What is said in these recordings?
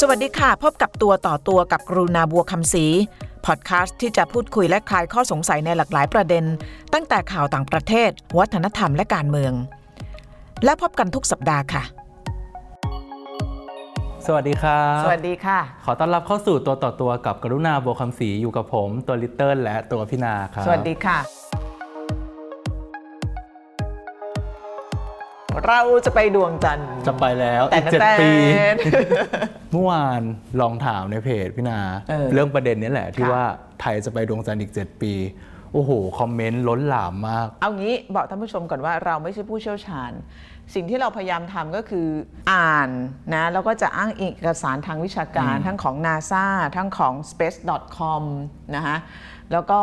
สวัสดีค่ะ พบกับตัวต่อตัวกับกรุณาบัวคำศรีพอดแคสต์ที่จะพูดคุยและคลายข้อสงสัยในหลากหลายประเด็น ตั้งแต่ข่าวต่างประเทศ วัฒนธรรมและการเมือง และพบกันทุกสัปดาห์ค่ะ สวัสดีครับ สวัสดีค่ะ ขอต้อนรับเข้าสู่ตัวต่อตัวกับกรุณาโบวคำศรีอยู่กับผม ตัวลิตเติ้ลและตัวพี่นาครับ สวัสดีค่ะ เราจะไปดวงจันทร์ จะไปแล้วแต่อีกเจ็ดแต่ปี เมื่อวานลองถามในเพจพี่นาเออเรื่องประเด็นนี้แหละที่ค่ะ ว่าไทยจะไปดวงจันทร์อีก 7 ปี โอ้โห คอมเมนต์ล้นหลามมาก เอางี้บอกท่านผู้ชมก่อนว่าเราไม่ใช่ผู้เชี่ยวชาญ สิ่งที่เราพยายามทำก็คืออ่านนะแล้วก็จะอ้างเอกสารทางวิชาการทั้งของ NASA ทั้งของ space.com นะคะแล้วก็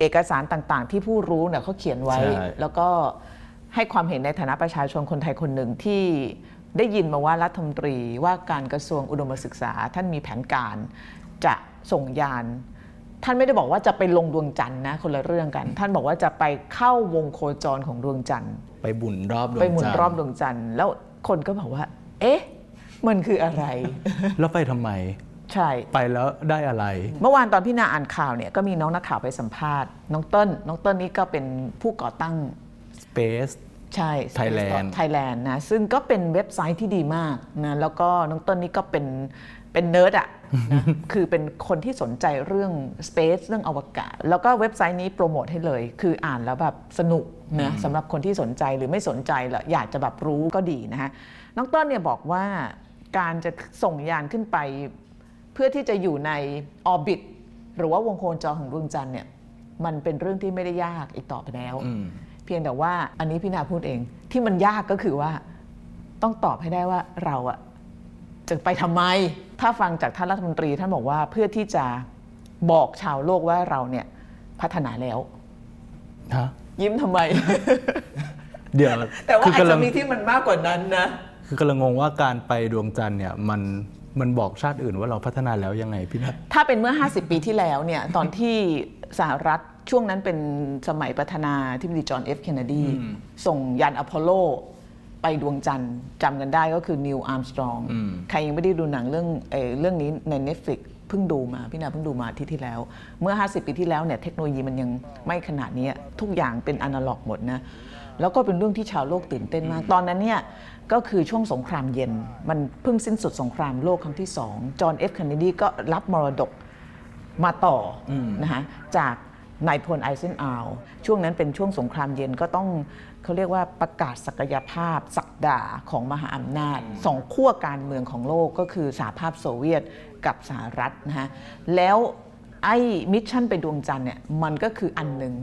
เอกสารต่างๆ ที่ผู้รู้เนี่ยเขาเขียนไว้ ใช่ แล้วก็ ให้ความเห็นในฐานะประชาชนคนไทยคนหนึ่งที่ได้ยินมาว่ารัฐมนตรีว่าการกระทรวงอุดมศึกษา ท่านมีแผนการจะส่งยาน ท่านไม่ได้บอกว่าจะไปลงดวงจันทร์นะคนละเรื่องกัน ท่านบอกว่าจะไปเข้าวงโคจรของดวงจันทร์ไปบุญรอบดวงไปหมุนจันทร์รอบดวงจันทร์แล้วคนก็บอกว่า เอ๊ะ มันคืออะไร แล้วไปทำไมใช่ไปแล้วได้อะไร เมื่อวานตอนพี่นาอ่านข่าวเนี่ยก็มีน้องนักข่าวไปสัมภาษณ์น้องเติ้ลน้องเติ้ลนี่ก็เป็นผู้ก่อตั้ง Space ใช่ Thailand ไทยแลนด์นะซึ่งก็เป็นเว็บไซต์ที่ดีมากนะแล้วก็น้องต้นนี่ก็เป็นเป็นเนิร์ดอะนะคือเป็นคนที่สนใจเรื่อง Space เรื่องอวกาศ แล้วก็เว็บไซต์นี้โปรโมทให้เลย คืออ่านแล้วแบบสนุกนะสำหรับคนที่สนใจหรือไม่สนใจหรืออยากจะแบบรู้ก็ดีนะฮะน้องต้นเนี่ยบอกว่าการจะส่งยานขึ้นไป เพื่อที่จะอยู่ในออร์บิทหรือว่าวงโคจรของดวงจันทร์เนี่ยมันเป็นเรื่องที่ไม่ได้ยากอีกต่อไปแล้วอืม เพียงแต่ว่าอันนี้พี่นาพูดเอง ที่มันยากก็คือว่าต้องตอบให้ได้ว่าเราอะจะไปทำไม ถ้าฟังจากท่านรัฐมนตรีท่านบอกว่าเพื่อที่จะบอกชาวโลกว่าเราเนี่ยพัฒนาแล้วฮะยิ้มทำไม เดี๋ยวแต่ว่าคืออาจกำลัจะงมีที่มันมากกว่านั้นนะคือกำลังงงว่าการไปดวงจันทร์เนี่ยมันมันบอกชาติอื่นว่าเราพัฒนาแล้วยังไงพี่นาถ้าเป็นเมื่อ 50 ปีที่แล้วเนี่ยตอนที่สหรัฐ ช่วงนั้นเป็นสมัยประธานาธิบดีจอห์นเอฟเคนเนดีอืมส่งยานอพอลโลไปดวงจันทร์จำกันได้ก็คือนีลอาร์มสตรองอืมใครยังไม่ได้ดูหนังเรื่องเออเรื่องนี้ใน Netflix เพิ่งดูมา พี่นาเพิ่งดูมาอาทิตย์ที่แล้ว เมื่อ 50 ปีที่แล้วเนี่ยเทคโนโลยีมันยังไม่ขนาดนี้ทุกอย่างเป็นอนาล็อกหมดนะ แล้วก็เป็นเรื่องที่ชาวโลกตื่นเต้นมาก ตอนนั้นเนี่ยก็คือช่วงสงครามเย็น มันเพิ่งสิ้นสุดสงครามโลกครั้งที่สองจอห์นเอฟเคนเนดีก็รับมรดกมาต่ออมนะคะจาก นายพลไอเซนฮาวร์ช่วงนั้นเป็นช่วงสงครามเย็นก็ต้องเขาเรียกว่าประกาศศักยภาพ ศักดาของมหาอำนาจสองขั้วการเมืองของโลกก็คือสหภาพโซเวียตกับสหรัฐนะฮะแล้วไอ้ mission ไปดวงจันทร์เนี่ยมันก็คืออันหนึ่ง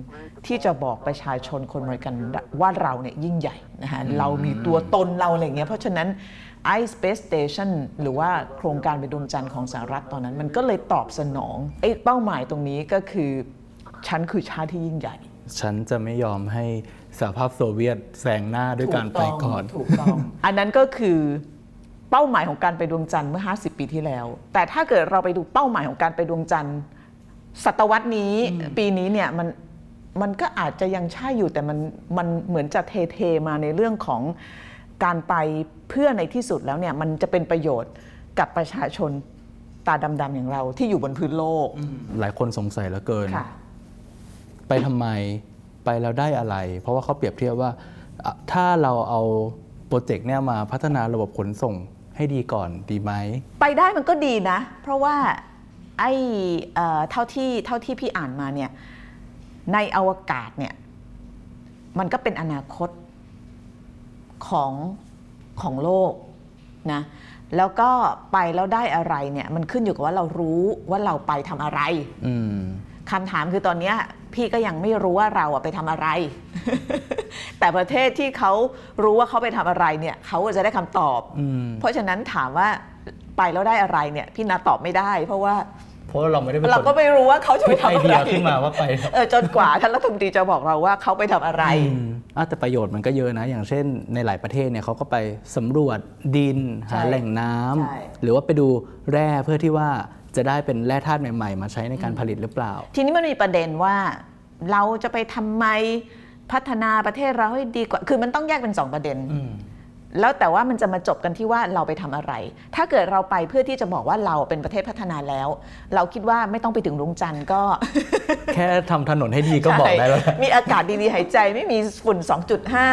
ที่จะบอกประชาชนคนอเมริกันว่าเราเนี่ยยิ่งใหญ่นะฮะเรามีตัวตนเราอะไรอย่างเงี้ยเพราะฉะนั้นไอ Space Station หรือว่าโครงการไปดวงจันทร์ของสหรัฐตอนนั้น มันก็เลยตอบสนองไอ้เป้าหมายตรงนี้ก็คือ ฉันคือชาติที่ยิ่งใหญ่ ฉันจะไม่ยอมให้สหภาพโซเวียตแซงหน้าด้วยการไปก่อนถูกต้อง อันนั้นก็คือเป้าหมายของการไปดวงจันทร์เมื่อ 50 ปีที่แล้ว แต่ถ้าเกิดเราไปดูเป้าหมายของการไปดวงจันทร์ศตวรรษนี้ปีนี้เนี่ยมันมันก็อาจจะยังใช่อยู่แต่มันมันเหมือนจะเทเทมาในเรื่องของการไปเพื่อในที่สุดแล้วเนี่ยมันจะเป็นประโยชน์กับประชาชนตาดำๆอย่างเราที่อยู่บนพื้นโลก หลายคนสงสัยเหลือเกินค่ะ ไปทำไมไปแล้วได้อะไร เพราะว่าเขาเปรียบเทียบว่าอะถ้าเราเอาโปรเจกต์เนี่ยมาพัฒนาระบบขนส่งให้ดีก่อนดีไหมไปได้มันก็ดีนะ เพราะว่าไอ้เอ่อเท่าที่เท่าที่พี่อ่านมาเนี่ยในอวกาศเนี่ยมันก็เป็นอนาคตของของโลกนะแล้วก็ไปแล้วได้อะไรเนี่ยมันขึ้นอยู่กับว่าเรารู้ว่าเราไปทำอะไรอืม คำถามคือตอนเนี้ยพี่ก็ยังไม่รู้ว่าเราอะไปทำอะไร แต่ประเทศที่เขารู้ว่าเขาไปทำอะไรเนี่ยเขาก็จะได้คำตอบอืมเพราะฉะนั้นถามว่าไปแล้วได้อะไรเนี่ย พี่นาตอบไม่ได้ เพราะว่าเพราะเราไม่ได้เป็นเราคนก็ไม่รู้ว่าเขาจะไปคิดไอทำอะเดีไรยขึ้นมาว่าไปเออจนกว่าท่านรัฐมนตรีจะบอกเราว่าเขาไปทำอะไรอืมอะแต่ประโยชน์มันก็เยอะนะ อย่างเช่นในหลายประเทศเนี่ยเขาก็ไปสำรวจดินใช่หาแหล่งน้ำใช่หรือว่าไปดูแร่เพื่อที่ว่า จะได้เป็นแร่ธาตุใหม่ ๆ มาใช้ในการผลิตหรือเปล่า ทีนี้มันมีประเด็นว่าเราจะไปทำไมพัฒนาประเทศเราให้ดีกว่า คือมันต้องแยกเป็นสองประเด็น อืม แล้วแต่ว่ามันจะมาจบกันที่ว่าเราไปทำอะไร ถ้าเกิดเราไปเพื่อที่จะบอกว่าเราเป็นประเทศพัฒนาแล้ว เราคิดว่าไม่ต้องไปถึงดวงจันทร์ก็ แค่ทำถนนให้ดีก็บอกได้แล้วใช่มีอากาศดีๆหายใจไม่มีฝุ่น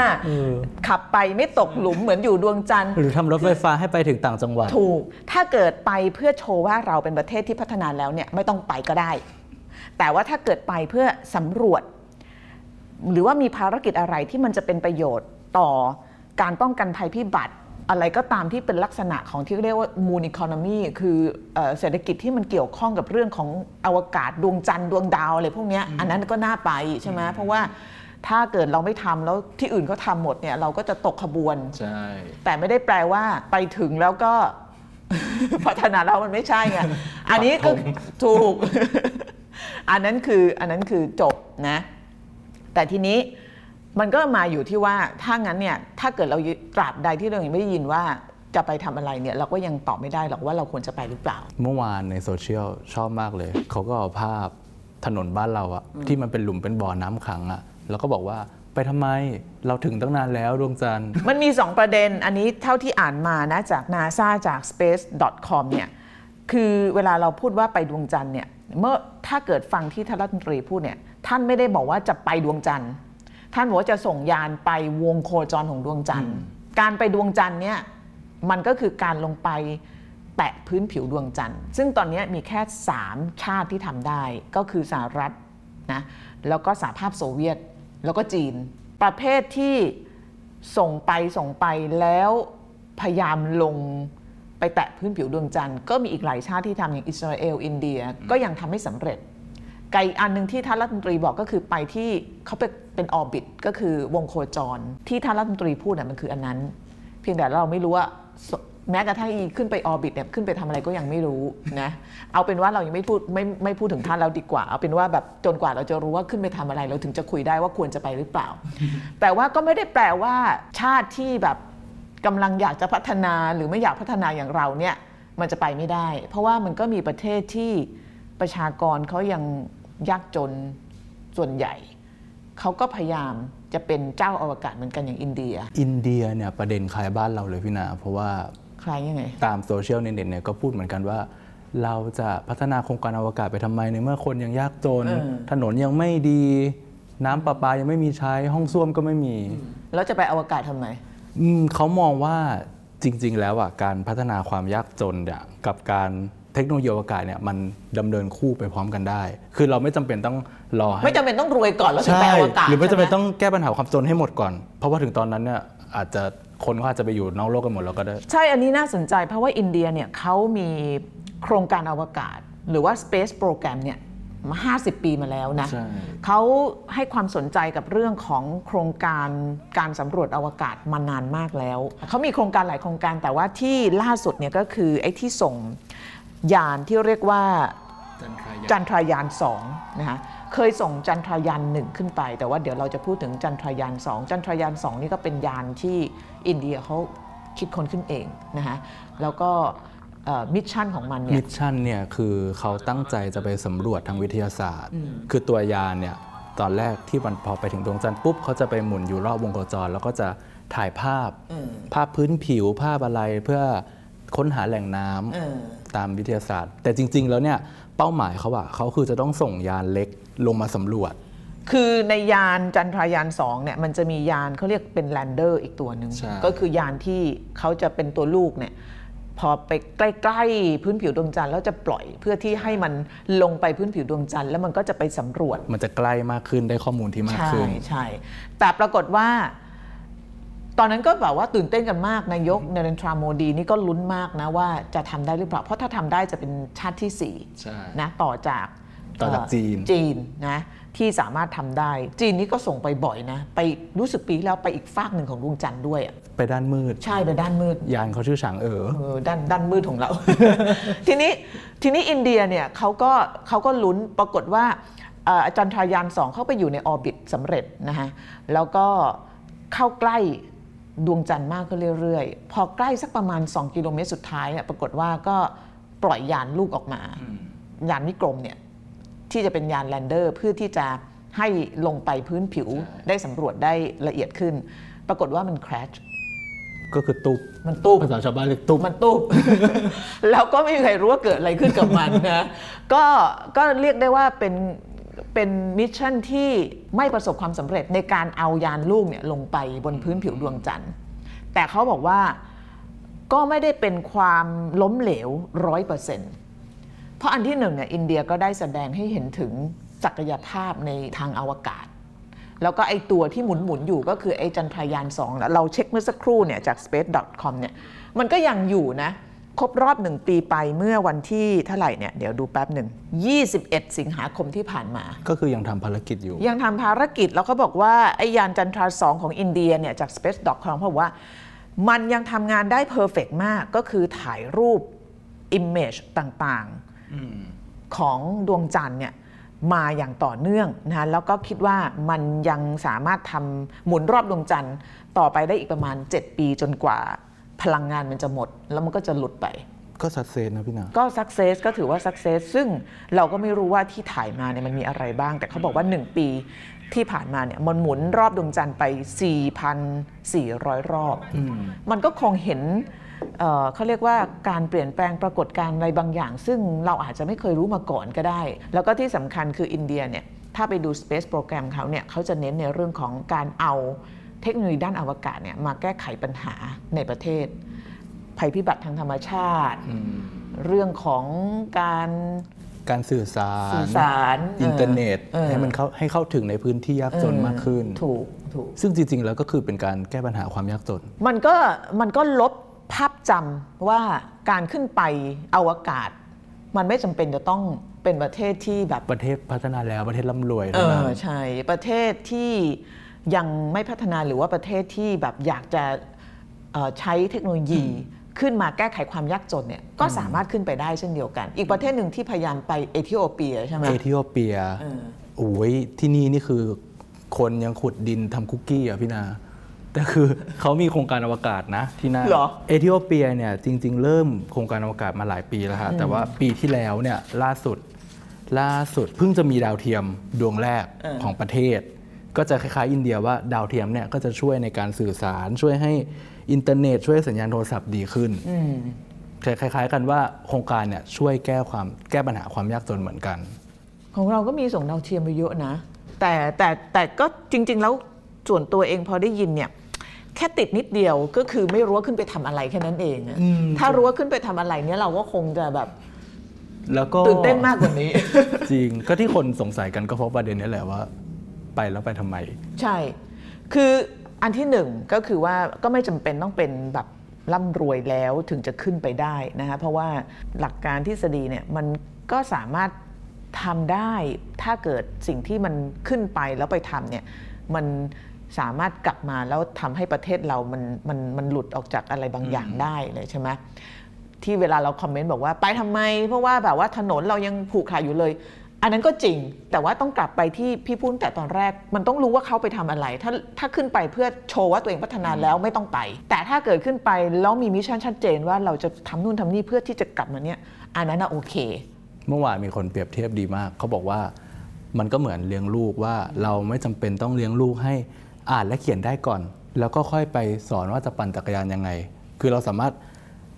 2.5 ขับไปไม่ตกหลุมเหมือนอยู่ดวงจันทร์ หรือทำรถไฟฟ้าให้ไปถึงต่างจังหวัด ถูก ถ้าเกิดไปเพื่อโชว์ว่าเราเป็นประเทศที่พัฒนาแล้วเนี่ยไม่ต้องไปก็ได้ แต่ว่าถ้าเกิดไปเพื่อสำรวจ หรือว่ามีภารกิจอะไรที่มันจะเป็นประโยชน์ต่อ การป้องกันภัยพิบัติ อะไรก็ตามที่เป็นลักษณะของที่เรียกว่ามูนอีโคโนมีคือเอ่อเศรษฐกิจที่มันเกี่ยวข้องกับเรื่องของอวกาศดวงจันทร์ดวงดาวอะไรพวกเนี้ยอันนั้นก็น่าไปใช่ไหมเพราะว่าถ้าเกิดเราไม่ทำแล้วที่อื่นเขาทำหมดเนี่ยเราก็จะตกขบวนใช่แต่ไม่ได้แปลว่าไปถึงแล้วก็พัฒนาแล้วมันไม่ใช่ไงอันนี้ก็ถูก อันนั้นคืออันนั้นคือจบนะ แต่ทีนี้ มันก็มาอยู่ที่ว่าถ้างั้นเนี่ยถ้าเกิดเราตราบใดที่เรายังไม่ได้ยินว่าจะไปทำอะไรเนี่ยเราก็ยังตอบไม่ได้หรอกว่าเราควรจะไปหรือเปล่า เมื่อวานในโซเชียลชอบมากเลย เขาก็เอาภาพถนนบ้านเราอะที่มันเป็นหลุมเป็นบ่อน้ำขังอะแล้วก็บอกว่าไปทำไมเราถึงตั้งนานแล้วดวงจันทร์มันมี 2 ประเด็นอันนี้เท่าที่อ่านมานะจาก NASA จาก space.com เนี่ยคือเวลาเราพูดว่าไปดวงจันทร์เนี่ยเมื่อถ้าเกิดฟังที่ท่านรัฐมนตรีพูดเนี่ยท่านไม่ได้บอกว่าจะไปดวงจันทร์ ท่านบอกว่าจะส่งยานไปวงโคจรของดวงจันทร์ การไปดวงจันทร์เนี่ยมันก็คือการลงไปแตะพื้นผิวดวงจันทร์ ซึ่งตอนนี้มีแค่ 3 ชาติที่ทำได้ ก็คือสหรัฐนะแล้วก็สหภาพโซเวียต แล้วก็จีน ประเภทที่ส่งไปส่งไปแล้วพยายามลงไปแตะพื้นผิวดวงจันทร์ ก็มีอีกหลายชาติที่ทำอย่างอิสราเอลอินเดียก็ยังทำไม่สำเร็จ ไกลอันหนึ่งที่ท่านรัฐมนตรีบอกก็คือไปที่เขาเป็นเป็น orbit ก็คือวงโคจร ที่ท่านรัฐมนตรีพูดน่ะมันคืออันนั้น เพียงแต่เราไม่รู้ว่าแม้กระทั่งอีขึ้นไป orbit เนี่ยขึ้นไปทำอะไรก็ยังไม่รู้นะเอาเป็นว่าเรายังไม่พูดไม่ไม่พูดถึงท่านแล้วดีกว่า เอาเป็นว่าแบบจนกว่าเราจะรู้ว่าขึ้นไปทำอะไรเราถึงจะคุยได้ว่าควรจะไปหรือเปล่า แต่ว่าก็ไม่ได้แปลว่าชาติที่แบบกำลังอยากจะพัฒนาหรือไม่อยากพัฒนาอย่างเราเนี่ยมันจะไปไม่ได้ เพราะว่ามันก็มีประเทศที่ประชากรเขายัง ยากจนส่วนใหญ่ เขาก็พยายามจะเป็นเจ้าอวกาศเหมือนกันอย่างอินเดีย อินเดียเนี่ยประเด็นคล้ายบ้านเราเลยพี่นา เพราะว่าใครยังไง ตามโซเชียลเน็ตเนี่ยก็พูดเหมือนกันว่า เราจะพัฒนาโครงการอวกาศไปทำไมในเมื่อคนยังยากจนเออถนนยังไม่ดี น้ำประปายังไม่มีใช้ห้องส้วมก็ไม่มี แล้วจะไปอวกาศทำไมอืมเขามองว่าจริง ๆ แล้วอะการพัฒนาความยากจนเนี่ยกับการ เทคโนโลยีอวกาศเนี่ยมันดำเนินคู่ไปพร้อมกันได้ คือเราไม่จำเป็นต้องรอให้ ไม่จำเป็นต้องรวยก่อนแล้วถึงใช่ไปอวกาศหรือไม่จำเป็นใช่หต้องแก้ปัญหาความจนให้หมดก่อน เพราะว่าถึงตอนนั้นเนี่ยอาจจะคนก็อาจจะไปอยู่นอกโลกกันหมดแล้วก็ได้ ใช่อันนี้น่าสนใจเพราะว่าอินเดียเนี่ยเขามีโครงการอวกาศ หรือว่า Space Program เนี่ยมา 50 ปีมาแล้วนะ ใช่ เขาให้ความสนใจกับเรื่องของโครงการการสำรวจอวกาศมานานมากแล้ว เขามีโครงการหลายโครงการแต่ว่าที่ล่าสุดเนี่ยก็คือไอ้ที่ส่ง ยานที่เรียกว่าจันทรายาน2นะคะเคยส่งจันทรายานหนึ่งขึ้นไป แต่ว่าเดี๋ยวเราจะพูดถึงจันทรายาน2จันทรายาน2นี่ก็เป็นยานที่อินเดียเขาคิดค้นขึ้นเองนะคะแล้วก็ mission ของมันเนี่ย mission เนี่ยคือเขาตั้งใจจะไปสำรวจทางวิทยาศาสตร์ คือตัวยานเนี่ยตอนแรกที่มันพอไปถึงดวงจันทร์ปุ๊บเขาจะไปหมุนอยู่รอบวงโคจร แล้วก็จะถ่ายภาพภาพพื้นผิวภาพอะไรเพื่อ ค้นหาแหล่งน้ำเออตามวิทยาศาสตร์ แต่จริง ๆ แล้วเนี่ยเป้าหมายเขาอะเขาคือจะต้องส่งยานเล็กลงมาสำรวจ คือในยานจันทรายาน2เนี่ยมันจะมียานเขาเรียกเป็น lander อีกตัวหนึ่งใช่ ก็คือยานที่เขาจะเป็นตัวลูกเนี่ยพอไปใกล้ๆพื้นผิวดวงจันทร์แล้วจะปล่อยเพื่อที่ให้มันลงไปพื้นผิวดวงจันทร์แล้วมันก็จะไปสำรวจ มันจะใกล้มากขึ้นได้ข้อมูลที่มากใช่ขึ้น ใช่ แต่ปรากฏว่า ตอนนั้นก็แบบว่าตื่นเต้นกันมากนายกเนเรนทราโมดีนี่ก็ลุ้นมากนะว่าจะทำได้หรือเปล่า เพราะถ้าทำได้จะเป็นชาติที่ใช่4นะต่อจากต่อจากเจีนจีนนะที่สามารถทำได้ จีนนี่ก็ส่งไปบ่อยนะ ไปรู้สึกปีที่แล้วไปอีกฟากหนึ่งของดวงจันทร์ด้วยอะไปด้านมืด ใช่ไปด้านมืด ยานเขาชื่อฉางเอ๋อเออด้านด้านมืดของเรา ทีนี้ทีนี้อินเดียเนี่ยเขาก็เขาก็ลุ้นปรากฏว่าเอ่ออาจารย์ทรายานสองเข้าไปอยู่ในออร์บิทสำเร็จนะฮะแล้วก็เข้าใกล้ ดวงจันทร์มากขึ้นเรื่อยๆ พอใกล้สักประมาณ 2 กิโลเมตรสุดท้ายเนี่ยปรากฏว่าก็ปล่อยยานลูกออกมา ยานวิกรมเนี่ยที่จะเป็นยาน lander เพื่อที่จะให้ลงไปพื้นผิวได้สำรวจได้ละเอียดขึ้น ปรากฏว่ามัน crash ก็คือตุบมันตุ๊บภาษาชาวบ้านเรียกตุบมันตุ๊บแล้วก็ไม่มีใครรู้ว่าเกิดอะไรขึ้นกับมันนะก็ก็เรียกได้ว่าเป็น เป็น mission ที่ไม่ประสบความสำเร็จในการเอายานลูกเนี่ยลงไปบนพื้นผิวดวงจันทร์ แต่เขาบอกว่าก็ไม่ได้เป็นความล้มเหลวร้อยเปอร์เซ็นต์เพราะอันที่หนึ่งเนี่ยอินเดียก็ได้แสดงให้เห็นถึงศักยภาพในทางอวกาศ แล้วก็ไอตัวที่หมุนหมุนอยู่ก็คือไอจันทรายาน2แล้วเราเช็คเมื่อสักครู่เนี่ยจาก space.com เนี่ยมันก็ยังอยู่นะ ครบรอบหนึ่งปีไปเมื่อวันที่เท่าไหร่เนี่ยเดี๋ยวดูแป๊บหนึ่ง 21 สิงหาคมที่ผ่านมา ก็คือยังทำภารกิจอยู่ ยังทำภารกิจแล้วเขาบอกว่าไอยานจันทราสองของอินเดียเนี่ยจาก space.com เขาบอกว่ามันยังทำงานได้เพอร์เฟกมากก็คือถ่ายรูป image ต่างๆของดวงจันทร์เนี่ยมาอย่างต่อเนื่องนะแล้วก็คิดว่ามันยังสามารถทำหมุนรอบดวงจันทร์ต่อไปได้อีกประมาณ 7 ปีจนกว่า พลังงานมันจะหมด แล้วมันก็จะหลุดไป ก็สักเซนนะพี่นา ก็ success ก็ถือว่า success ซึ่งเราก็ไม่รู้ว่าที่ถ่ายมาเนี่ยมันมีอะไรบ้าง แต่เขาบอกว่า 1 ปีที่ผ่านมาเนี่ยมันหมุนรอบดวงจันทร์ไป 4,400 รอบ มันก็คงเห็นเอ่อเขาเรียกว่าการเปลี่ยนแปลงปรากฏการณ์อะไรบางอย่าง ซึ่งเราอาจจะไม่เคยรู้มาก่อนก็ได้ แล้วก็ที่สำคัญคืออินเดียเนี่ยถ้าไปดู Space Program เขาเนี่ยเขาจะเน้นในเรื่องของการเอา เทคโนโลยีด้านอวกาศเนี่ยมาแก้ไขปัญหาในประเทศ ภัยพิบัติทางธรรมชาติ เรื่องของการการสื่อสารสื่อสารอินเทอร์เน็ตเออให้มันเข้าให้เข้าถึงในพื้นที่ยากจนมากขึ้นถูกถูกซึ่งจริง ๆ แล้วก็คือเป็นการแก้ปัญหาความยากจน มันก็มันก็ลบภาพจำว่าการขึ้นไปอวกาศ มันไม่จำเป็นจะต้องเป็นประเทศที่แบบประเทศพัฒนาแล้วประเทศร่ำรวยเอเท่านั้นอใช่ประเทศที่ ยังไม่พัฒนาหรือว่าประเทศที่แบบอยากจะเอ่อใช้เทคโนโลยีขึ้นมาแก้ไขความยากจนเนี่ยก็สามารถขึ้นไปได้เช่นเดียวกัน อีกประเทศหนึ่งที่พยายามไปเอธิโอเปียใช่ไหมเอธิโอเปียเออโอ้ยที่นี่นี่คือคนยังขุดดินทำคุกกี้อะพี่นาแต่คือเขามีโครงการอวกาศนะที่นั่นเหรอเอธิโอเปียเนี่ยจริง ๆ เริ่มโครงการอวกาศมาหลายปีแล้วฮะแต่ว่าปีที่แล้วเนี่ยล่าสุดล่าสุดเพิ่งจะมีดาวเทียมดวงแรกเออของประเทศ ก็จะคล้ายๆอินเดียว่าดาวเทียมเนี่ยก็จะช่วยในการสื่อสารช่วยให้อินเทอร์เน็ตช่วยสัญญาณโทรศัพท์ดีขึ้นอืมคล้าย ๆ กันว่าโครงการเนี่ยช่วยแก้ความแก้ปัญหาความยากจนเหมือนกัน ของเราก็มีส่งดาวเทียมไปเยอะนะ แต่แต่แต่ก็จริง ๆ แล้วส่วนตัวเองพอได้ยินเนี่ยแค่ติดนิดเดียวก็คือไม่รู้ว่าขึ้นไปทำอะไรแค่นั้นเองอะอืมถ้ารู้ว่าขึ้นไปทำอะไรเนี่ยเราก็คงจะแบบแล้วก็ตื่นเต้นมากกว่านี้ จริงก็ที่คนสงสัยกันก็เพราะประเด็นนี้แหละว่า ไปแล้วไปทำไม ใช่ คืออันที่หนึ่งก็คือว่าก็ไม่จำเป็นต้องเป็นแบบร่ำรวยแล้วถึงจะขึ้นไปได้นะคะเพราะว่าหลักการทฤษฎีเนี่ยมันก็สามารถทำได้ถ้าเกิดสิ่งที่มันขึ้นไปแล้วไปทำเนี่ยมันสามารถกลับมาแล้วทำให้ประเทศเรามันมันมันหลุดออกจากอะไรบางอย่างได้เลยใช่ไหมที่เวลาเราคอมเมนต์บอกว่าไปทำไม เพราะว่าแบบว่าถนนเรายังผูกขาดอยู่เลย อันนั้นก็จริงแต่ว่าต้องกลับไปที่พี่พูดแต่ตอนแรก มันต้องรู้ว่าเขาไปทำอะไร ถ้าถ้าขึ้นไปเพื่อโชว์ว่าตัวเองพัฒนาแล้วไม่ต้องไป แต่ถ้าเกิดขึ้นไปแล้วมี mission ชัดเจนว่าเราจะทำนู่นทำนี่เพื่อที่จะกลับมาเนี่ยอันนั้นนะโอเค เมื่อวานมีคนเปรียบเทียบดีมาก เขาบอกว่ามันก็เหมือนเลี้ยงลูกว่าเราไม่จำเป็นต้องเลี้ยงลูกให้อ่านและเขียนได้ก่อน แล้วก็ค่อยไปสอนว่าจะปั่นจักรยานยังไง คือเราสามารถ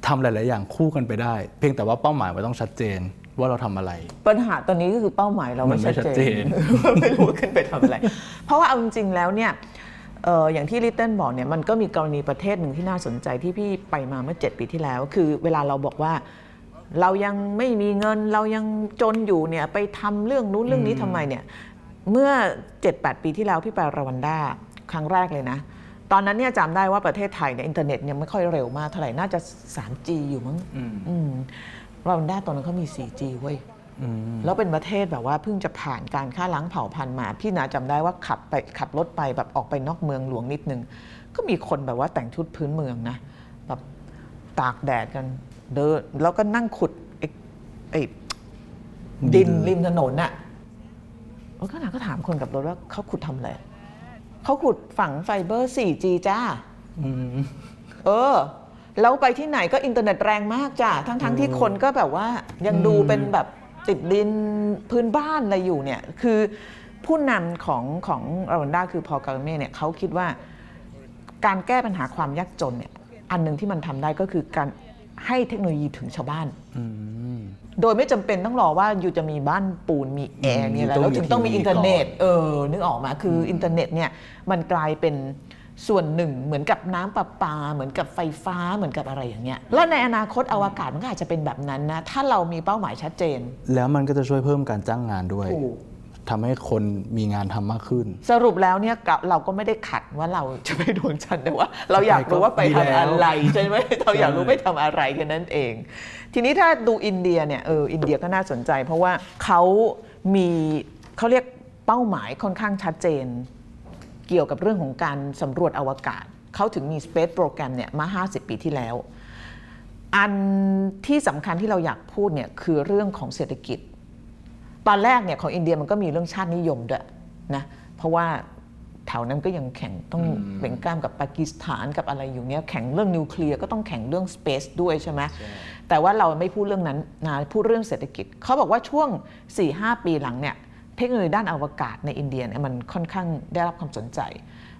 ทำหลาย ๆ อย่างคู่กันไปได้ เพียงแต่ว่าเป้าหมายมันต้องชัดเจน ว่าเราทำอะไร ปัญหาตอนนี้ก็คือเป้าหมายเรามัไม่นไม่ชัดชัดเจเจนนไม่รู้ว่าขึ้นไปทำอะไร เพราะว่าเอาจริงๆแล้วเนี่ยเอ่ออย่างที่ลิตเติ้ลบอกเนี่ยมันก็มีกรณีประเทศหนึ่งที่น่าสนใจที่พี่ไปมาเมื่อ 7 ปีที่แล้ว คือเวลาเราบอกว่าเรายังไม่มีเงินเรายังจนอยู่เนี่ยไปทำเรื่องนู้นเรื่องนี้ทำไมเนี่ยเมื่อ 7-8 ปีที่แล้วพี่ไปรวันด้าครั้งแรกเลยนะ ตอนนั้นเนี่ยจำได้ว่าประเทศไทยเนี่ยอินเทอร์เน็ตยังไม่ค่อยเร็วมากเท่าไหร่น่าจะ 3G อยู่มั้งอืม รวันด้าตอนนั้นเขามี 4G เว้ยแล้วเป็นประเทศแบบว่าเพิ่งจะผ่านการฆ่าล้างเผ่าพันธุ์มา พี่นาจำได้ว่าขับไปขับรถไปแบบออกไปนอกเมืองหลวงนิดนึง ก็มีคนแบบว่าแต่งชุดพื้นเมืองนะแบบตากแดดกันเดินแล้วก็นั่งขุดไอ้ไอ้ดินริมถนนน่ะแล้วก็นาก็ถามคนขับรถว่าเขาขุดทำอะไรเขาขุดฝังไฟเบอร์ 4G จ้าเออ แล้วไปที่ไหนก็อินเทอร์เน็ตแรงมากจ้ะทั้งๆทที่คนก็แบบว่ายังดูเป็นแบบติดดินพื้นบ้านอะไรอยู่เนี่ย คือผู้นำของของรวันด้าคือพอลกาเม่เนี่ยเขาคิดว่าการแก้ปัญหาความยากจนเนี่ย อันหนึ่งที่มันทำได้ก็คือการให้เทคโนโลยีถึงชาวบ้านอืมโดยไม่จำเป็นต้องรอว่าอยู่จะมีบ้านปูนมีแอร์อืมมีอะไรต้องแล้วมีถึงต้องมีทีวีอินเทอร์เน็ตก่อนเออนึกออกมาคือออินเทอร์เน็ตเนี่ยมันกลายเป็น ส่วนหนึ่งเหมือนกับน้ำประปา เหมือนกับไฟฟ้าเหมือนกับอะไรอย่างเงี้ยแล้วในอนาคตอวกาศมันก็อาจจะเป็นแบบนั้นนะ ถ้าเรามีเป้าหมายชัดเจน แล้วมันก็จะช่วยเพิ่มการจ้างงานด้วยถูกทำให้คนมีงานทำมากขึ้น สรุปแล้วเนี่ยกะเราก็ไม่ได้ขัดว่าเราจะไปดวงจันทร์แต่ว่า เราอยากรู้ว่าไปทำอะไรใช่ไหมเราอยากรู้ไปทำอะไรกันนั่นเอง ทีนี้ถ้าดูอินเดียเนี่ยเอออินเดียก็น่าสนใจ เพราะว่าเขามีเขาเรียกเป้าหมายค่อนข้างชัดเจน เกี่ยวกับเรื่องของการสำรวจอวกาศ เขาถึงมี Space Program เนี่ยมา 50 ปีที่แล้ว อันที่สำคัญที่เราอยากพูดเนี่ยคือเรื่องของเศรษฐกิจ ตอนแรกเนี่ยของอินเดียมันก็มีเรื่องชาตินิยมด้วยนะเพราะว่าแถวนั้นก็ยังแข่งต้องเบ่งกล้ามกับปากีสถานกับอะไรอยู่เนี้ยแข่งเรื่องนิวเคลียร์ก็ต้องแข่งเรื่อง space ด้วยใช่ไหมแต่ว่าเราไม่พูดเรื่องนั้นนะพูดเรื่องเศรษฐกิจ เขาบอกว่าช่วง 4-5 ปีหลังเนี่ย เทคโนโลยีด้านอวกาศในอินเดียเนี่ยมันค่อนข้างได้รับความสนใจ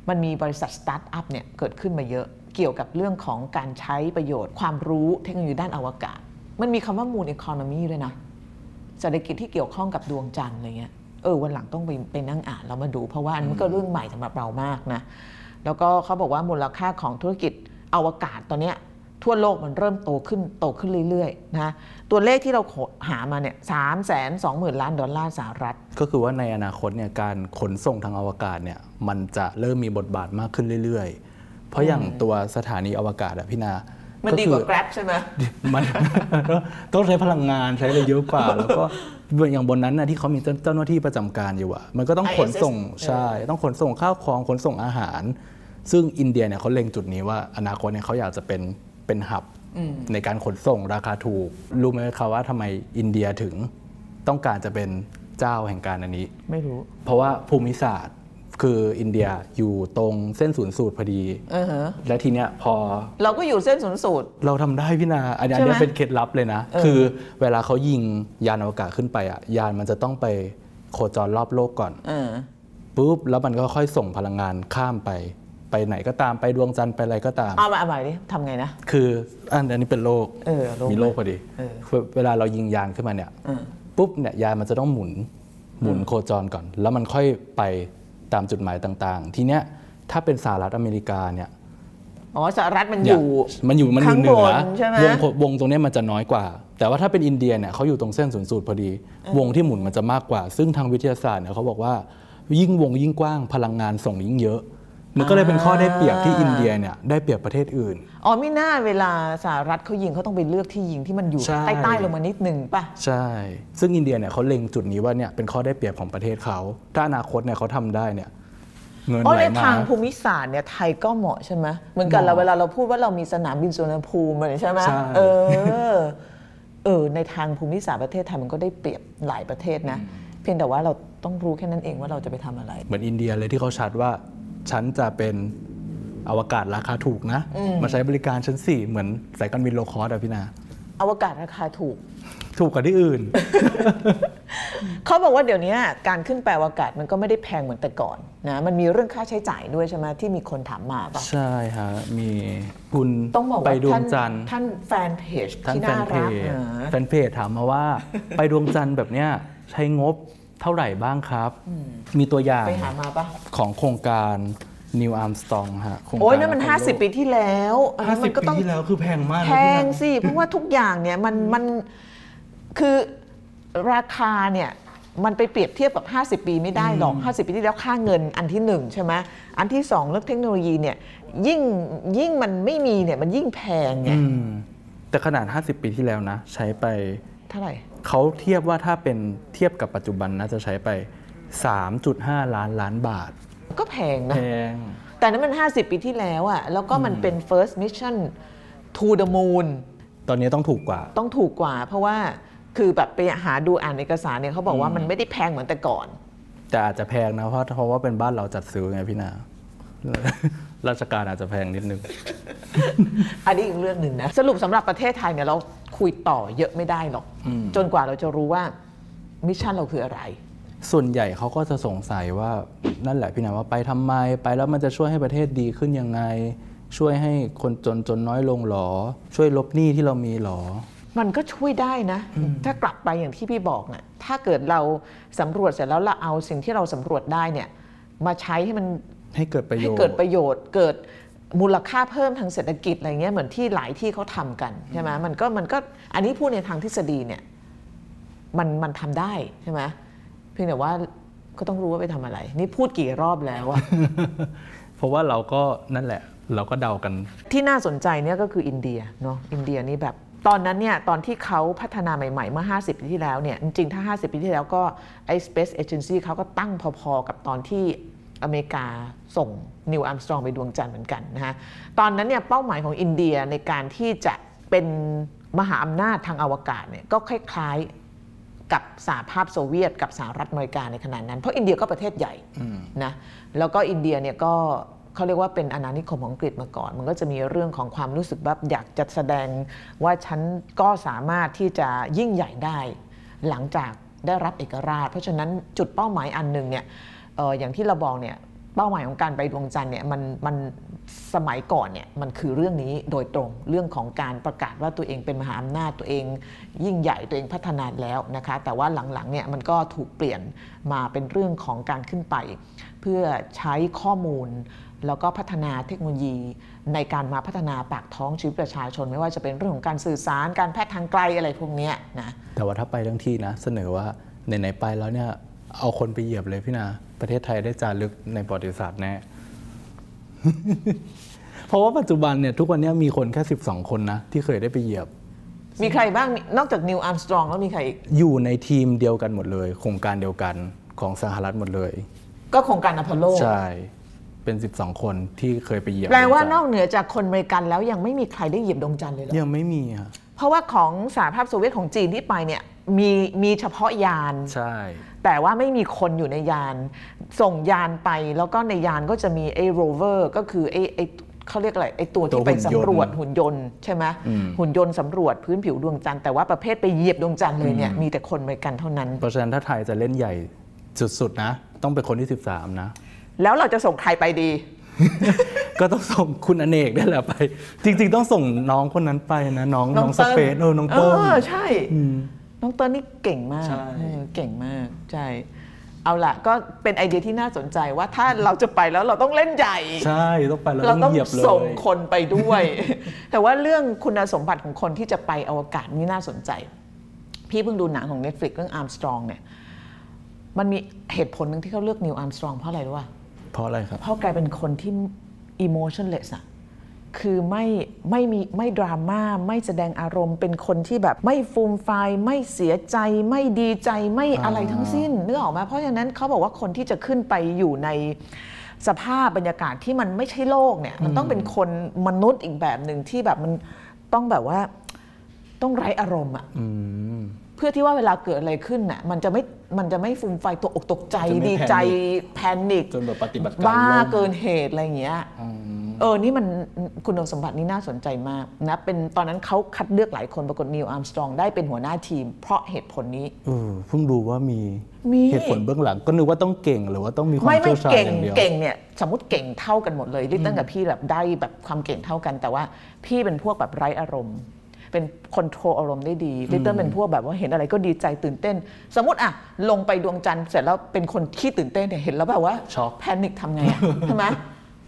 มันมีบริษัทสตาร์ทอัพเนี่ยเกิดขึ้นมาเยอะเกี่ยวกับเรื่องของการใช้ประโยชน์ ความรู้เทคโนโลยีด้านอวกาศ มันมีคำว่า moon economy ด้วยนะเศรษฐกิจที่เกี่ยวข้องกับดวงจันทร์อะไรเงี้ยเออวันหลังต้องไปไปนั่งอ่านแล้วมาดู เพราะว่าอันนี้ก็เรื่องใหม่สำหรับเรามากนะแล้วก็เขาบอกว่ามูลค่าของธุรกิจอวกาศตอนเนี้ย ทั่วโลกมันเริ่มโตขึ้นโตขึ้นเรื่อยๆนะตัวเลขที่เราหามาเนี่ยสามแสนสองหมื่นล้านดอลลาร์สหรัฐ ก็คือว่าในอนาคตเนี่ยการขนส่งทางอวกาศเนี่ยมันจะเริ่มมีบทบาทมากขึ้นเรื่อยๆ เพราะอย่างตัวสถานีอวกาศอะพี่นา มันดีกว่า Grab ใช่ไหมมันต้องใช้พลังงานใช้อะไรเยอะกว่า แล้วก็อย่างบนนั้นนะที่เขามีเจ้าเจ้าหน้าที่ประจำการอยู่อะมันก็ต้องขนส่ง ISS ใช่ต้องขนส่งข้าวของขนส่งอาหาร ซึ่งอินเดียเนี่ยเขาเล็งจุดนี้ว่าอนาคตเนี่ยเขาอยากจะเป็น เป็นหับในการขนส่งราคาถูก รู้ไหมคะว่าทำไมอินเดียถึงต้องการจะเป็นเจ้าแห่งการอันนี้ ไม่รู้ เพราะว่าภูมิศาสตร์คืออินเดียอยู่ตรงเส้นศูนย์สูตรพอดีเออฮะและทีเนี้ยพอเราก็อยู่เส้นศูนย์สูตร เราทำได้พี่นาอันนี้ใช่ไหมอันนี้เป็นเคล็ดลับเลยนะเออคือเวลาเขายิงยานอวกาศขึ้นไปอะยานมันจะต้องไปโคจรรอบโลกก่อนเออปุ๊บแล้วมันก็ค่อยส่งพลังงานข้ามไป ไปไหนก็ตามไปดวงจันทร์ไปอะไรก็ตาม เอามาเอาใหม่ดิทำไงนะ คืออันอันนี้เป็นโลกเออโลกมีโลกพอดีเออเวลาเรายิงยานขึ้นมาเนี่ยเออปุ๊บเนี่ยยานมันจะต้องหมุนหมุนโคจรก่อน แล้วมันค่อยไปตามจุดหมายต่างๆ ทีเนี้ยถ้าเป็นสหรัฐอเมริกาเนี่ย อ๋อสหรัฐมันอยู่ มันอยู่มันอยู่ข้างเหนือบนใช่ไหม วงโควงตรงเนี้ยมันจะน้อยกว่า แต่ว่าถ้าเป็นอินเดียเนี่ยเขาอยู่ตรงเส้นศูนย์สูตรพอดี วงที่หมุนมันจะมากกว่า ซึ่งทางวิทยาศาสตร์เนี่ยเขาบอกว่า ยิ่งวงยิ่งกว้างพลังงานส่งยิ่งเยอะ มันก็เลยเป็นข้อได้เปรียบที่อินเดียเนี่ยได้เปรียบประเทศอื่น อ๋อไม่น่าเวลาสหรัฐเขายิงเขาต้องไปเลือกที่ยิงที่มันอยู่ใช่ใต้ๆลงมานิดหนึ่งป่ะ ใช่ ซึ่งอินเดียเนี่ยเขาเล็งจุดนี้ว่าเนี่ยเป็นข้อได้เปรียบของประเทศเขา ถ้าอนาคตเนี่ยเขาทำได้เนี่ยเงินอ๋อไหลในมาทางภูมิศาสตร์เนี่ยไทยก็เหมาะใช่ไหมเหมือนกันเราเวลาเราพูดว่าเรามีสนามบินสุวรรณภูมิอะไรใช่ไหมใช่เออเออในทางภูมิศาสตร์ประเทศไทยมันก็ได้เปรียบหลายประเทศนะ เพียงแต่ว่าเราต้องรู้แค่นั้นเองว่าเราจะไปทำอะไร เหมือนอินเดียเลยที่เขาชัดว่า ฉันจะเป็นอวกาศราคาถูกนะ มาใช้บริการชั้นสี่เหมือนสายการบินโลคอสอะพี่นาอวกาศราคาถูก ถูกกว่าที่อื่น เขาบอกว่าเดี๋ยวนี้การขึ้นไปอวกาศมันก็ไม่ได้แพงเหมือนแต่ก่อนนะมันมีเรื่องค่าใช้จ่ายด้วยใช่ไหมที่มีคนถามมาป่ะใช่ฮะมีคุณต้องบอกไปว่าดวท่างนจันทร์ท่านแฟนเพจท่านที่แฟน่านเพรักจนะแฟนเพจถามมาว่า ไปดวงจันทร์แบบเนี้ยใช้งบ เท่าไหร่บ้างครับ มีตัวอย่างไปหามาป่ะของโครงการนีลอาร์มสตรองฮะโครงการโอ้ยนั่นมันอพอลโล50 ปีที่แล้วอันห้านั้นสิมับนก็ปีต้องที่แล้วคือแพงมากนะแพพี่งนะสิ เพราะว่าทุกอย่างเนี่ยมันมันคือราคาเนี่ยมันไปเปรียบเทียบกับ 50 ปีไม่ได้หรอก 50 ปีที่แล้วค่าเงินอันที่หนึ่งใช่ไหมอันที่สองเรื่องเทคโนโลยีเนี่ยยิ่งยิ่งมันไม่มีเนี่ยมันยิ่งแพงไงอืมแต่ขนาด 50 ปีที่แล้วนะ ใช้ไปเท่าไหร่ เขาเทียบว่าถ้าเป็นเทียบกับปัจจุบันน่าจะใช้ไป 3.5 ล้านล้านบาท ก็แพงนะแพงแต่นั้นมัน 50 ปีที่แล้วอะแล้วก็มันเป็น first mission to the moon ตอนนี้ต้องถูกกว่า ต้องถูกกว่า เพราะว่าคือแบบไปหาดูอ่านเอกสารเนี่ยเขาบอกว่ามันไม่ได้แพงเหมือนแต่ก่อน แต่อาจจะแพงนะเพราะเพราะว่าเป็นบ้านเราจัดซื้อไงพี่นา ราชการอาจจะแพงนิดนึง อันนี้อีกเรื่องหนึ่งนะ สรุปสำหรับประเทศไทยเนี่ยเราคุยต่อเยอะไม่ได้หรอก จนกว่าเราจะรู้ว่ามิชชั่นเราคืออะไร ส่วนใหญ่เขาก็จะสงสัยว่านั่นแหละพี่นาว่าไปทำไมไปแล้วมันจะช่วยให้ประเทศดีขึ้นยังไง ช่วยให้คนจนจนน้อยลงหรอ ช่วยลบหนี้ที่เรามีหรอ มันก็ช่วยได้นะ ถ้ากลับไปอย่างที่พี่บอกน่ะถ้าเกิดเราสำรวจเสร็จแล้วเราเอาสิ่งที่เราสำรวจได้เนี่ย มาใช้ให้มัน ให้เกิดประโยให้ชน์เกิดประโยชน์ เกิดมูลค่าเพิ่มทางเศรษฐกิจอะไรเงี้ยเหมือนที่หลายที่เขาทำกันใช่ไหมมันก็มันก็อันนี้พูดในทางทฤษฎีเนี่ยมันมันทำได้ใช่ไหมเพียงแต่ว่าก็ต้องรู้ว่าไปทำอะไร นี่พูดกี่รอบแล้วอะเพราะว่าเราก็นั่นแหละ เราก็เดากัน ที่น่าสนใจเนี่ยก็คืออินเดียเนาะอินเดียนี่แบบตอนนั้นเนี่ยตอนที่เขาพัฒนาใหม่ๆ เมื่อ 50 ปีที่แล้วเนี่ยจริงๆ ถ้า 50 ปีที่แล้วก็ไอ้ Space Agency เขาก็ตั้งพอๆ กับตอนที่ อเมริกาส่งนิวอัมสตรองไปดวงจันทร์เหมือนกันนะฮะตอนนั้นเนี่ยเป้าหมายของอินเดียในการที่จะเป็นมหาอำนาจทางอวกาศเนี่ยก็คล้ายๆกับสหภาพโซเวียต กับสหรัฐอเมริกาในขณะนั้น เพราะอินเดียก็ประเทศใหญ่นะแล้วก็อินเดียเนี่ยก็เขาเรียกว่าเป็นอาณานิคมของอังกฤษมาก่อน มันก็จะมีเรื่องของความรู้สึกแบบอยากจะแสดงว่าฉันก็สามารถที่จะยิ่งใหญ่ได้ หลังจากได้รับเอกราช เพราะฉะนั้นจุดเป้าหมายอันหนึ่งเนี่ย อย่างที่เราบอกเนี่ยเป้าหมายของการไปดวงจันทร์เนี่ยมันมันสมัยก่อนเนี่ยมันคือเรื่องนี้โดยตรงเรื่องของการประกาศว่าตัวเองเป็นมหาอำนาจตัวเอง ยิ่งใหญ่ตัวเองพัฒนาแล้วนะคะแต่ว่าหลังๆเนี่ยมันก็ถูกเปลี่ยนมาเป็นเรื่องของการขึ้นไป เพื่อใช้ข้อมูลแล้วก็พัฒนาเทคโนโลยีในการมาพัฒนาปากท้องชีวิตประชาชน ไม่ว่าจะเป็นเรื่องของการสื่อสารการแพทย์ทางไกลอะไรพวกนี้นะแต่ว่าถ้าไปทั้งที่นะเสนอว่าไหนๆไปแล้วเนี่ยเอาคนไปเหยียบเลยพี่นา ประเทศไทยได้จารึกในประวัติศาสตร์แน่ เพราะว่าปัจจุบันเนี่ยทุกวันเนี้มีคนแค่ 12 คนนะ ที่เคยได้ไปเหยียบ มีใครบ้างมีนอกจากนีลอาร์มสตรองแล้วมีใครอีก อยู่ในทีมเดียวกันหมดเลย โครงการเดียวกันของสหรัฐหมดเลย ก็โครงการอพอลโล ใช่ เป็น 12 คนที่เคยไปเหยียบแปลว่าดงนจัอกเหนือจากคนอเมริกันแล้วยังไม่มีใครได้เหยียบดวงจันทร์เลยเหรอยังไม่มีอะเพราะว่าของสหภาพโซเวียตของจีนที่ไปเนี่ยมีมีเฉพาะยาน ใช่ แต่ว่าไม่มีคนอยู่ในยาน ส่งยานไปแล้วก็ในยานก็จะมีไอ้โรเวอร์ก็คือไอ้ไอ้เขาเรียกอะไรไอ้ตัวตัที่วไปหุ่นยนต์สำรวจหุ่นยนต์ใช่ไหมอืมหุ่นยนต์สำรวจพื้นผิวดวงจันทร์แต่ว่าประเภทไปเหยียบดวงจันทร์เลยเนี่ยมีแต่คนอเมริกันเท่านั้น เพราะฉะนั้นถ้าไทยจะเล่นใหญ่สุดๆนะ ต้องเป็นคนที่ 13 นะ แล้วเราจะส่งใครไปดี ก็ต้องส่งคุณอเนกได้แหละไป จริง ๆ ต้องส่งน้องคนนั้นไปนะ น้องน้องสเปซเออน้องเติ้ลเออใช่ น้องเติ้ลนี่เก่งมากใช่ เออเก่งมากใช่เอาล่ะก็เป็นไอเดียที่น่าสนใจว่าถ้าเราจะไปแล้วเราต้องเล่นใหญ่ ใช่ต้องไปแล้วเราต้ต้อองงเหยียบเลย ส่งคนไปด้วย แต่ว่าเรื่องคุณสมบัติของคนที่จะไปอวกาศนี่น่าสนใจ พี่เพิ่งดูหนังของ Netflix เรื่อง Armstrong เนี่ย มันมีเหตุผลหนึ่งที่เขาเลือกนิวอาร์มสตรองเพราะอะไรรู้ป่ะเพราะอะไรครับ เพราะแกเป็นคนที่ emotionless อะ คือไม่ไม่มีไม่ดราม่าไม่แสดงอารมณ์เป็นคนที่แบบไม่ฟูมไฟายไม่เสียใจ ไม่ดีใจไม่อะไรทั้งสิ้นนึกออกไหมเพราะฉะนั้นเขาบอกว่าคนที่จะขึ้นไปอยู่ในสภาพบรรยากาศที่มันไม่ใช่โลกเนี่ย มันต้องเป็นคนมนุษย์อีกแบบหนึ่งที่แบบมันต้องแบบว่าต้องไร้อารมณ์อะอืมเพื่อที่ว่าเวลาเกิดอะไรขึ้นน่ะมันจะไม่มันจะไม่ฟูมไฟายตกอกตกใจจะไม่ดีใจ panic แพนิค จนแบบปฏิบัติการบ้าล่ม เกินเหตุอะไรอย่างเงี้ย อืม เออ นี่มันคุณสมบัตินี่น่าสนใจมากนะ เป็นตอนนั้นเขาคัดเลือกหลายคนปรากฏนิวอาร์มสตรองได้เป็นหัวหน้าทีม เพราะเหตุผลนี้เออเพิ่งรู้ว่ามีมีเหตุผลเบื้องหลังก็นึกว่าต้องเก่งหรือว่าต้องมีความไม่ไม่เชี่ยวชาญเก่งอย่างเดียวเก่งเนี่ยสมมติเก่งเท่ากันหมดเลยลิตเติ้ลกับพี่แบบได้แบบความเก่งเท่ากัน แต่ว่าพี่เป็นพวกแบบไร้อารมณ์เป็นคอนโทรลอารมณ์ได้ดีลิตเติ้ลเป็นพวกแบบว่าเห็นอะไรก็ดีใจตื่นเต้น สมมติอะลงไปดวงจันทร์เสร็จแล้วเป็นคนขี้ตื่นเต้นเนี่ยเห็นแล้วแบบว่าช็อกแพนิคทำไงอะใช่ไหม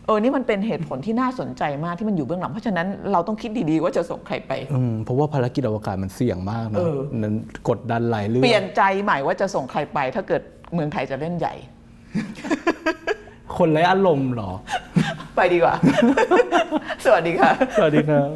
เออ นี่มันเป็นเหตุผลที่น่าสนใจมากที่มันอยู่เบื้องหลัง เพราะฉะนั้นเราต้องคิดดีๆว่าจะส่งใครไป อืมเพราะว่าภารกิจอวกาศมันเสี่ยงมากเอนะอนั้นกดดันหลายเรื่อง เปลี่ยนใจใหม่ว่าจะส่งใครไป ถ้าเกิดเมืองไทยจะเล่นใหญ่ คนไร้อารมณ์เหรอ ไปดีกว่า สวัสดีค่ะ สวัสดีครับ